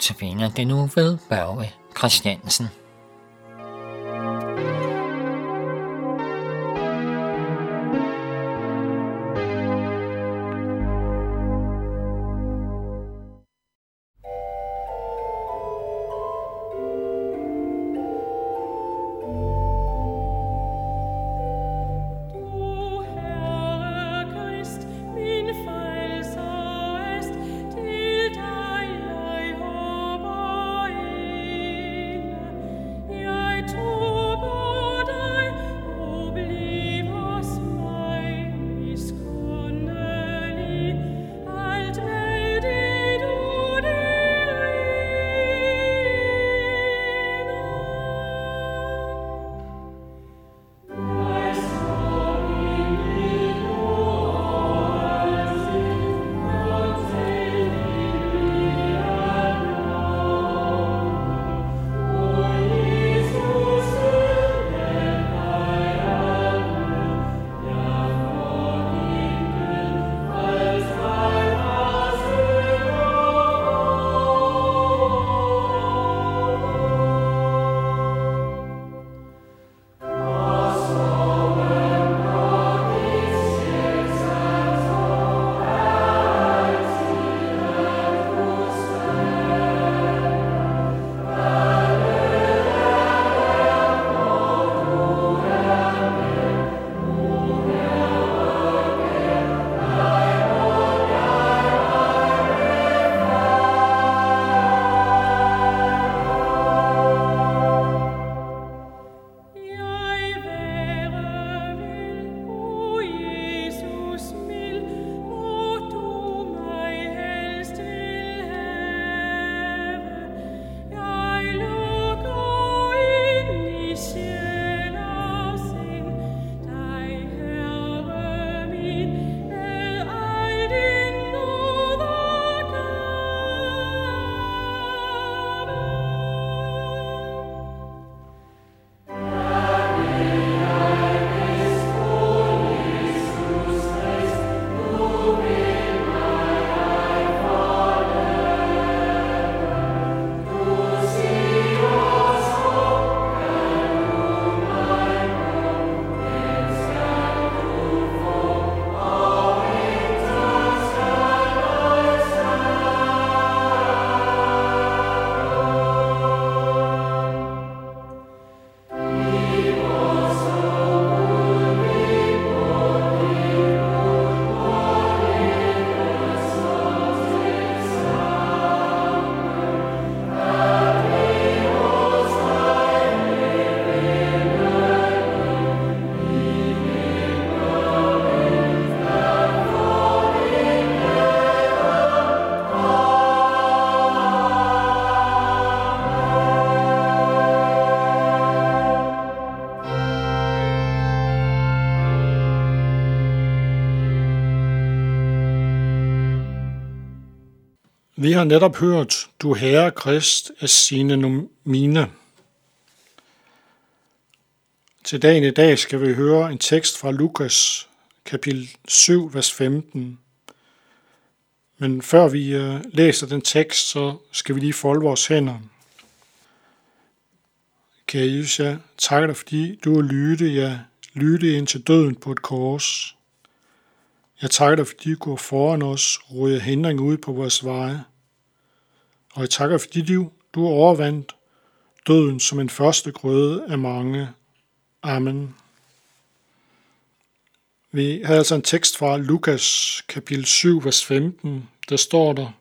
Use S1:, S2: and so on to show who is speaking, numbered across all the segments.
S1: Tabiner det nu ved Børge Christiansen.
S2: Vi har netop hørt, du Herre Krist af sine mine. Til dagen i dag skal vi høre en tekst fra Lukas, kapitel 7, vers 15. Men før vi øh, læser den tekst, så skal vi lige folde vores hænder. Kære Jesus, jeg takker dig, fordi du er lytte, ja, lytte ind til døden på et kors. Jeg takker dig, fordi du går foran os, rydder hindring ud på vores veje. Og jeg takker, fordi du, du overvandt døden som en første grøde af mange. Amen. Vi har altså en tekst fra Lukas kapitel 7, vers 15. Der står der,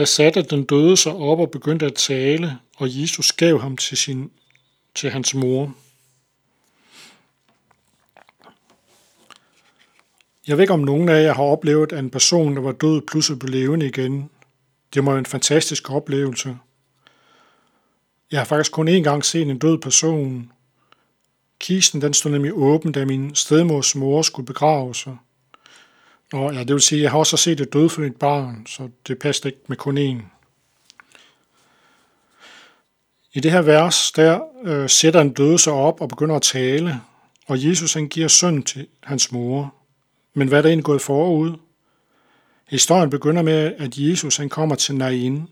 S2: Der satte den døde sig op og begyndte at tale, og Jesus gav ham til, sin, til hans mor. Jeg ved ikke, om nogen af jer har oplevet, at en person, der var død, pludselig blev levende igen. Det må være en fantastisk oplevelse. Jeg har faktisk kun én gang set en død person. Kisten den stod nemlig åben, da min stedmors mor skulle begrave sig. Og ja, det vil sige, at jeg har også set et dødfødt barn, så det passer ikke med kun én. I det her vers, der øh, sætter en døde sig op og begynder at tale, og Jesus han giver søn til hans mor. Men hvad er der egentlig gået forud? Historien begynder med, at Jesus han kommer til Nain.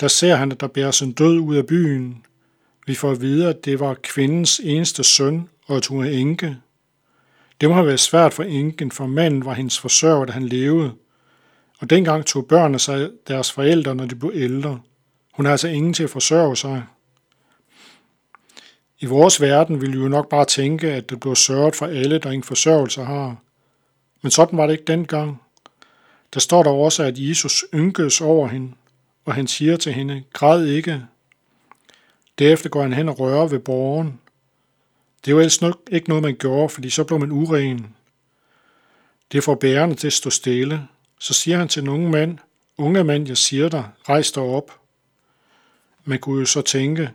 S2: Der ser han, at der bærer sin død ud af byen. Vi får at vide, at det var kvindens eneste søn, og at hun er enke. Det må have været svært for enken, for manden var hendes forsørger, da han levede. Og dengang tog børnene sig deres forældre, når de blev ældre. Hun har altså ingen til at forsørge sig. I vores verden ville vi jo nok bare tænke, at det blev sørget for alle, der ingen forsørgelse har. Men sådan var det ikke dengang. Der står der også, at Jesus ynkedes over hende, og han siger til hende, græd ikke. Derefter går han hen og rører ved borgen. Det var ellers nok ikke noget, man gjorde, fordi så blev man uren. Det får bærerne til at stå stille. Så siger han til en unge mand, unge mand, jeg siger dig, rejs dig op. Man kunne jo så tænke,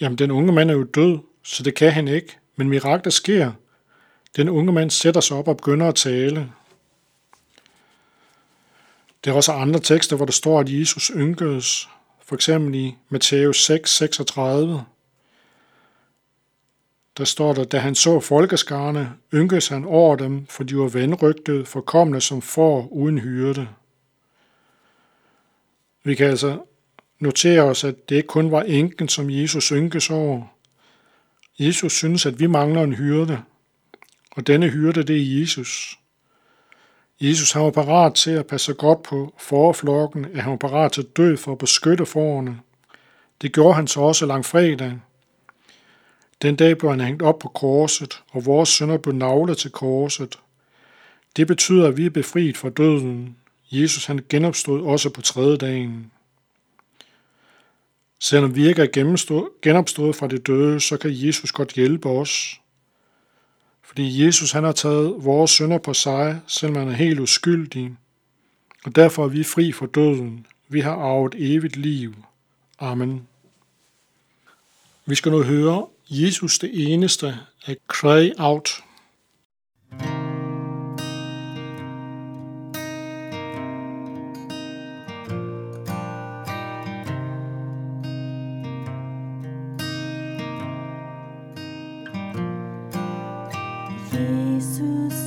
S2: jamen den unge mand er jo død, så det kan han ikke, men mirakler sker. Den unge mand sætter sig op og begynder at tale. Der er også andre tekster, hvor der står, at Jesus ynkedes, for eksempel i Matthæus 6, 36. Der står der, da han så folkeskarne, ynkedes han over dem, for de var vandrygtede, forkommende som får uden hyrde. Vi kan altså notere os, at det ikke kun var enken, som Jesus ynkes over. Jesus synes, at vi mangler en hyrde, og denne hyrde, det er Jesus. Jesus han var parat til at passe godt på forflokken, at han var parat til at dø for at beskytte forerne. Det gjorde han så også langfredag. Den dag blev han hængt op på korset, og vores sønder blev navlet til korset. Det betyder, at vi er befriet fra døden. Jesus han genopstod også på tredje dagen. Selvom vi ikke er genopstået fra det døde, så kan Jesus godt hjælpe os. Fordi Jesus han har taget vores sønder på sig, selvom han er helt uskyldig. Og derfor er vi fri for døden. Vi har arvet evigt liv. Amen. Vi skal nu høre Jesus det eneste af Cry Out.
S3: Jesus,